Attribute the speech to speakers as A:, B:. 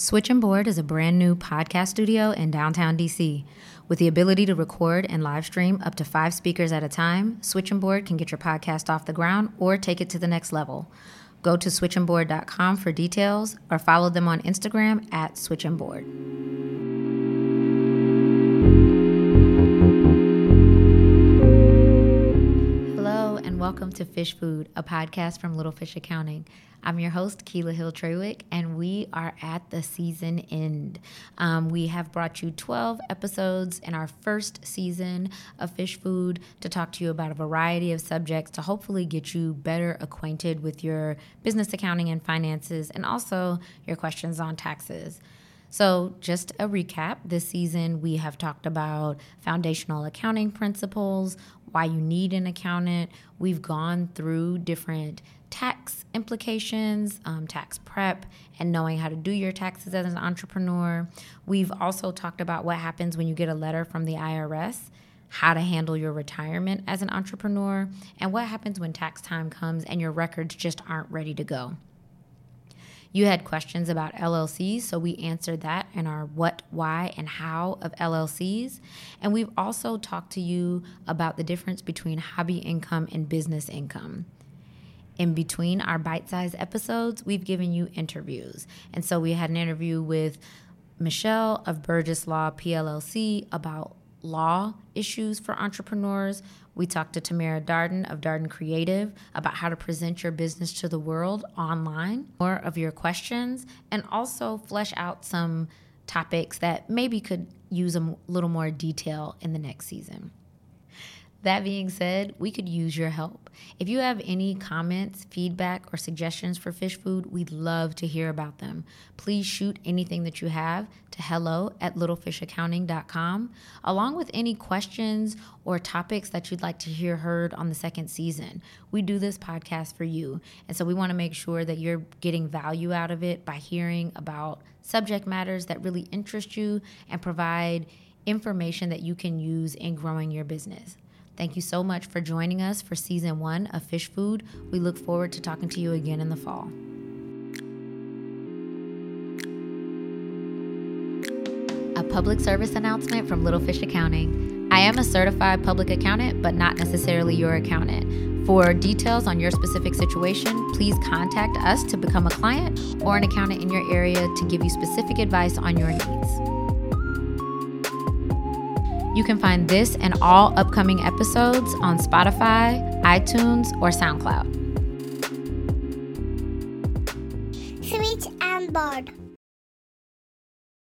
A: Switching Board is a brand new podcast studio in downtown DC. With the ability to record and live stream up to five speakers at a time, Switching Board can get your podcast off the ground or take it to the next level. Go to switchingboard.com for details or follow them on Instagram at switchingboard. Welcome to Fish Food, a podcast from Little Fish Accounting. I'm your host, Keela Hill Treywick, and we are at the season end. Um, we have brought you 12 episodes in our first season of Fish Food to talk to you about a variety of subjects to hopefully get you better acquainted with your business accounting and finances and also your questions on taxes. So, just a recap this season, we have talked about foundational accounting principles, why you need an accountant. We've gone through different tax implications, um, tax prep, and knowing how to do your taxes as an entrepreneur. We've also talked about what happens when you get a letter from the IRS, how to handle your retirement as an entrepreneur, and what happens when tax time comes and your records just aren't ready to go. You had questions about LLCs, so we answered that in our what, why, and how of LLCs. And we've also talked to you about the difference between hobby income and business income. In between our bite sized episodes, we've given you interviews. And so we had an interview with Michelle of Burgess Law PLLC about law issues for entrepreneurs. We talked to Tamara Darden of Darden Creative about how to present your business to the world online, more of your questions, and also flesh out some topics that maybe could use a little more detail in the next season. That being said, we could use your help. If you have any comments, feedback, or suggestions for fish food, we'd love to hear about them. Please shoot anything that you have to hello at littlefishaccounting.com, along with any questions or topics that you'd like to hear heard on the second season. We do this podcast for you, and so we want to make sure that you're getting value out of it by hearing about subject matters that really interest you and provide information that you can use in growing your business. Thank you so much for joining us for season one of Fish Food. We look forward to talking to you again in the fall. A public service announcement from Little Fish Accounting. I am a certified public accountant, but not necessarily your accountant. For details on your specific situation, please contact us to become a client or an accountant in your area to give you specific advice on your needs. You can find this and all upcoming episodes on Spotify, iTunes, or SoundCloud.
B: Switch and board.